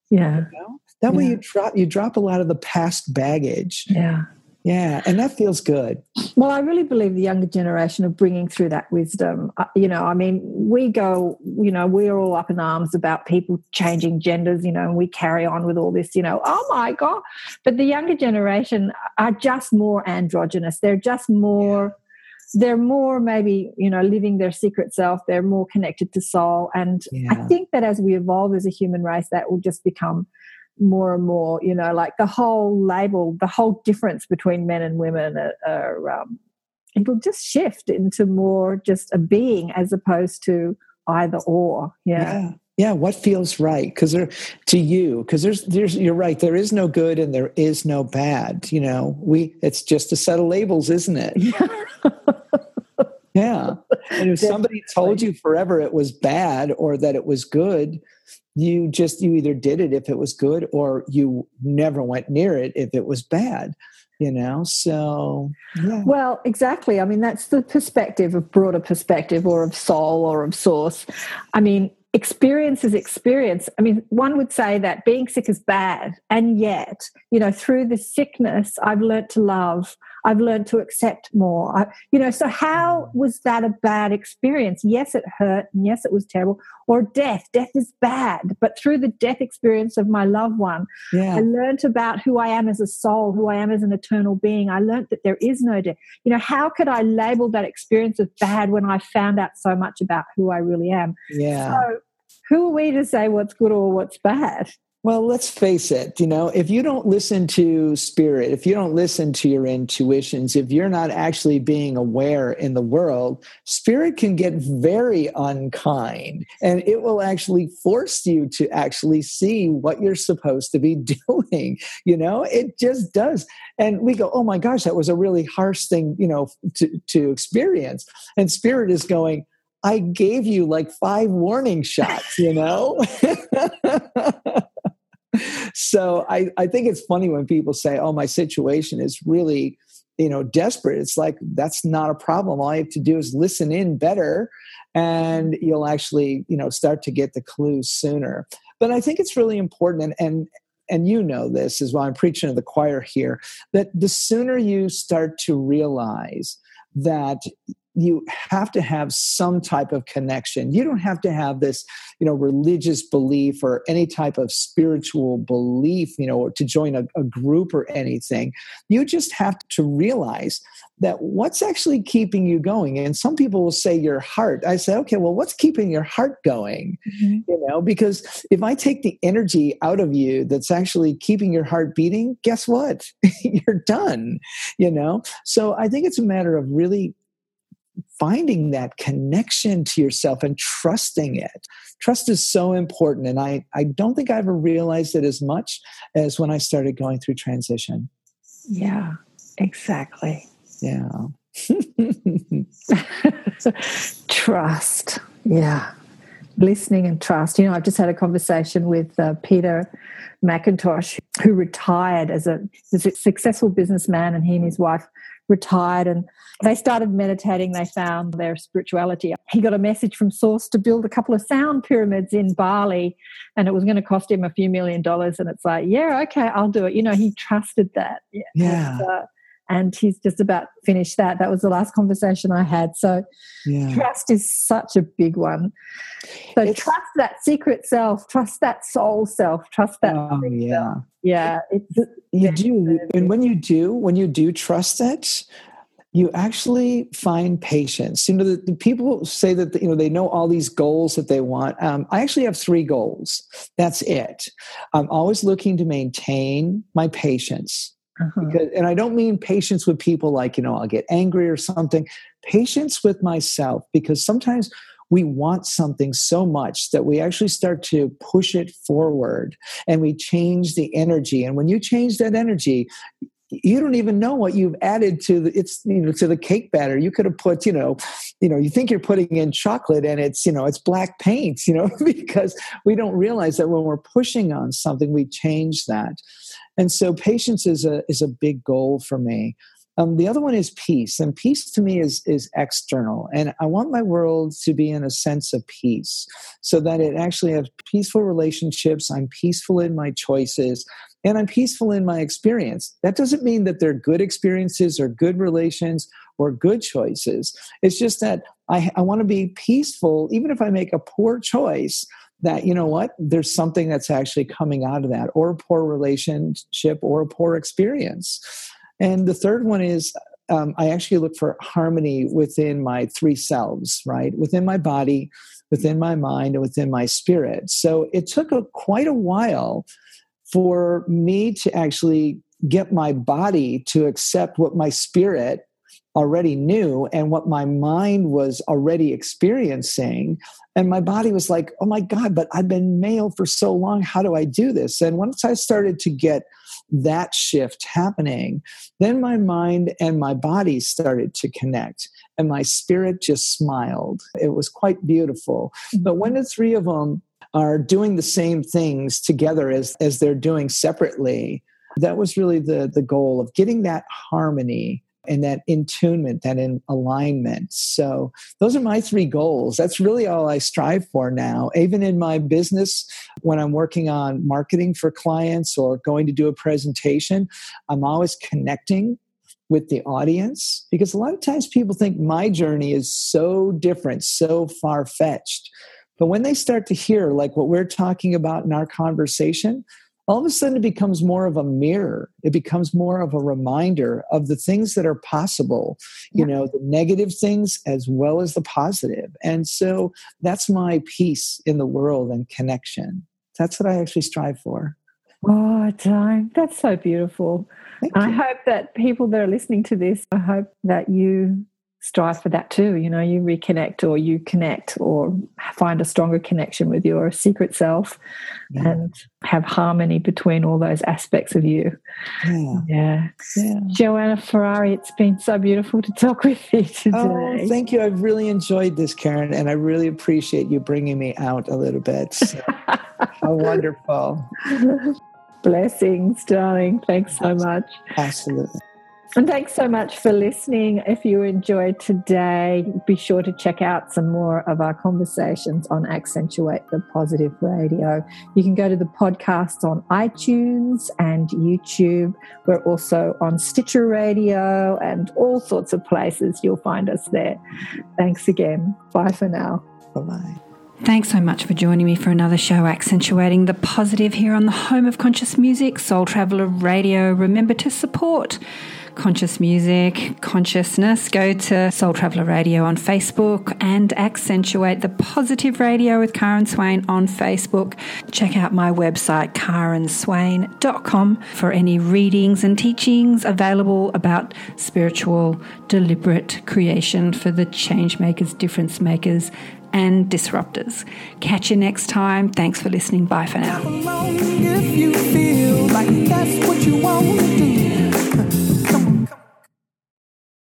Yeah. you know? that way you drop you drop a lot of the past baggage Yeah. yeah and that feels good Well, I really believe the younger generation are bringing through that wisdom. Uh, you know, I mean, we go, you know, we're all up in arms about people changing genders, you know, and we carry on with all this, you know, oh my God. But the younger generation are just more androgynous. They're just more. They're more maybe, you know, living their secret self. They're more connected to soul. And I think that as we evolve as a human race, that will just become more and more, you know, like the whole label, the whole difference between men and women are, are um, it'll just shift into more just a being as opposed to either or. Yeah. yeah yeah what feels right? Because there to you because there's there's you're right there is no good and there is no bad you know? We it's just a set of labels isn't it? Yeah. And if somebody told you forever it was bad or that it was good you just you either did it if it was good or you never went near it if it was bad you know? So yeah. Well, exactly. I mean, that's the perspective of broader perspective or of soul or of source. I mean, experience is experience. I mean, one would say that being sick is bad. And yet, you know, through the sickness, I've learned to love. I've learned to accept more. I, you know, so how was that a bad experience? Yes, it hurt. And yes, it was terrible. Or death. Death is bad. But through the death experience of my loved one, yeah I learned about who I am as a soul, who I am as an eternal being. I learned that there is no death. You know, how could I label that experience as bad when I found out so much about who I really am? yeah So, who are we to say what's good or what's bad? Well, let's face it, you know, if you don't listen to spirit, if you don't listen to your intuitions, if you're not actually being aware in the world, spirit can get very unkind and it will actually force you to actually see what you're supposed to be doing. You know, it just does. And we go, oh my gosh, that was a really harsh thing, you know, to, to experience. And spirit is going, I gave you like five warning shots, you know? so I, I think it's funny when people say, oh, my situation is really, you know, desperate. It's like, that's not a problem. All you have to do is listen in better and you'll actually, you know, start to get the clues sooner. But I think it's really important and, and and you know this is why I'm preaching to the choir here, that the sooner you start to realize that you have to have some type of connection. You don't have to have this you know religious belief or any type of spiritual belief you know or to join a, a group or anything. You just have to realize that what's actually keeping you going? And some people will say your heart. I say okay well what's keeping your heart going? Mm-hmm. You know because if i take the energy out of you that's actually keeping your heart beating guess what? You're done you know? So i think it's a matter of really finding that connection to yourself and trusting it trust is so important and i i don't think i ever realized it as much as when i started going through transition Yeah, exactly. yeah trust. Yeah. Listening and trust. You know, I've just had a conversation with uh, Peter McIntosh, who retired as a, as a successful businessman, and he and his wife retired and they started meditating. They found their spirituality. He got a message from Source to build a couple of sound pyramids in Bali, and it was going to cost him a few million dollars. And it's like, yeah, okay, I'll do it. You know, he trusted that. Yeah. Yeah. And, uh, and he's just about finished that. That was the last conversation I had. So yeah trust is such a big one. So It's- trust that secret self, trust that soul self, trust that. oh yeah self. Yeah. It's, you do and when you do when you do trust it you actually find patience you know the, the people say that you know they know all these goals that they want um, i actually have three goals that's it i'm always looking to maintain my patience uh-huh. because, and i don't mean patience with people like you know i'll get angry or something patience with myself because sometimes we want something so much that we actually start to push it forward and we change the energy and when you change that energy you don't even know what you've added to the it's you know to the cake batter you could have put you know you know you think you're putting in chocolate and it's you know it's black paint you know because we don't realize that when we're pushing on something we change that and so patience is a is a big goal for me um, the other one is peace, and peace to me is is external, and I want my world to be in a sense of peace, so that it actually has peaceful relationships. I'm peaceful in my choices, and I'm peaceful in my experience. That doesn't mean that they're good experiences or good relations or good choices. It's just that I, I want to be peaceful, even if I make a poor choice that you know what there's something that's actually coming out of that or a poor relationship or a poor experience and the third one is um, I actually look for harmony within my three selves, right? Within my body, within my mind, and within my spirit. So it took a, quite a while for me to actually get my body to accept what my spirit already knew and what my mind was already experiencing. And my body was like, oh my God, but I've been male for so long. How do I do this? And once I started to get that shift happening, then my mind and my body started to connect and my spirit just smiled. It was quite beautiful. But when the three of them are doing the same things together as, as they're doing separately, that was really the, the goal of getting that harmony and that intunement, that in alignment. So those are my three goals. That's really all I strive for now. Even in my business, when I'm working on marketing for clients or going to do a presentation, I'm always connecting with the audience because a lot of times people think my journey is so different, so far fetched. But when they start to hear like what we're talking about in our conversation, all of a sudden it becomes more of a mirror. It becomes more of a reminder of the things that are possible you yeah. know the negative things as well as the positive. positive and so that's my peace in the world and connection. That's what i actually strive for. Oh darling that's so beautiful. I hope that people that are listening to this i hope that you strive for that too. You know, you reconnect or you connect or find a stronger connection with your secret self yeah. and have harmony between all those aspects of you. Yeah. yeah. yeah. Joanna Ferrari, it's been so beautiful to talk with you oh, today. Oh, thank you. I've really enjoyed this, Karen, and I really appreciate you bringing me out a little bit. So, how wonderful. Blessings, darling. Thanks so much. Absolutely. And thanks so much for listening. If you enjoyed today, be sure to check out some more of our conversations on Accentuate the Positive Radio. You can go to the podcast on iTunes and YouTube. We're also on Stitcher Radio and all sorts of places. You'll find us there. Thanks again. Bye for now. Bye bye. Thanks so much for joining me for another show accentuating the positive here on the home of conscious music, Soul Traveller Radio. Remember to support conscious music, consciousness, go to Soul Traveller Radio on Facebook and accentuate the positive radio with Karen Swain on Facebook. Check out my website, karenswain.com, for any readings and teachings available about spiritual, deliberate creation for the change makers, difference makers, and disruptors. Catch you next time. Thanks for listening. Bye for now.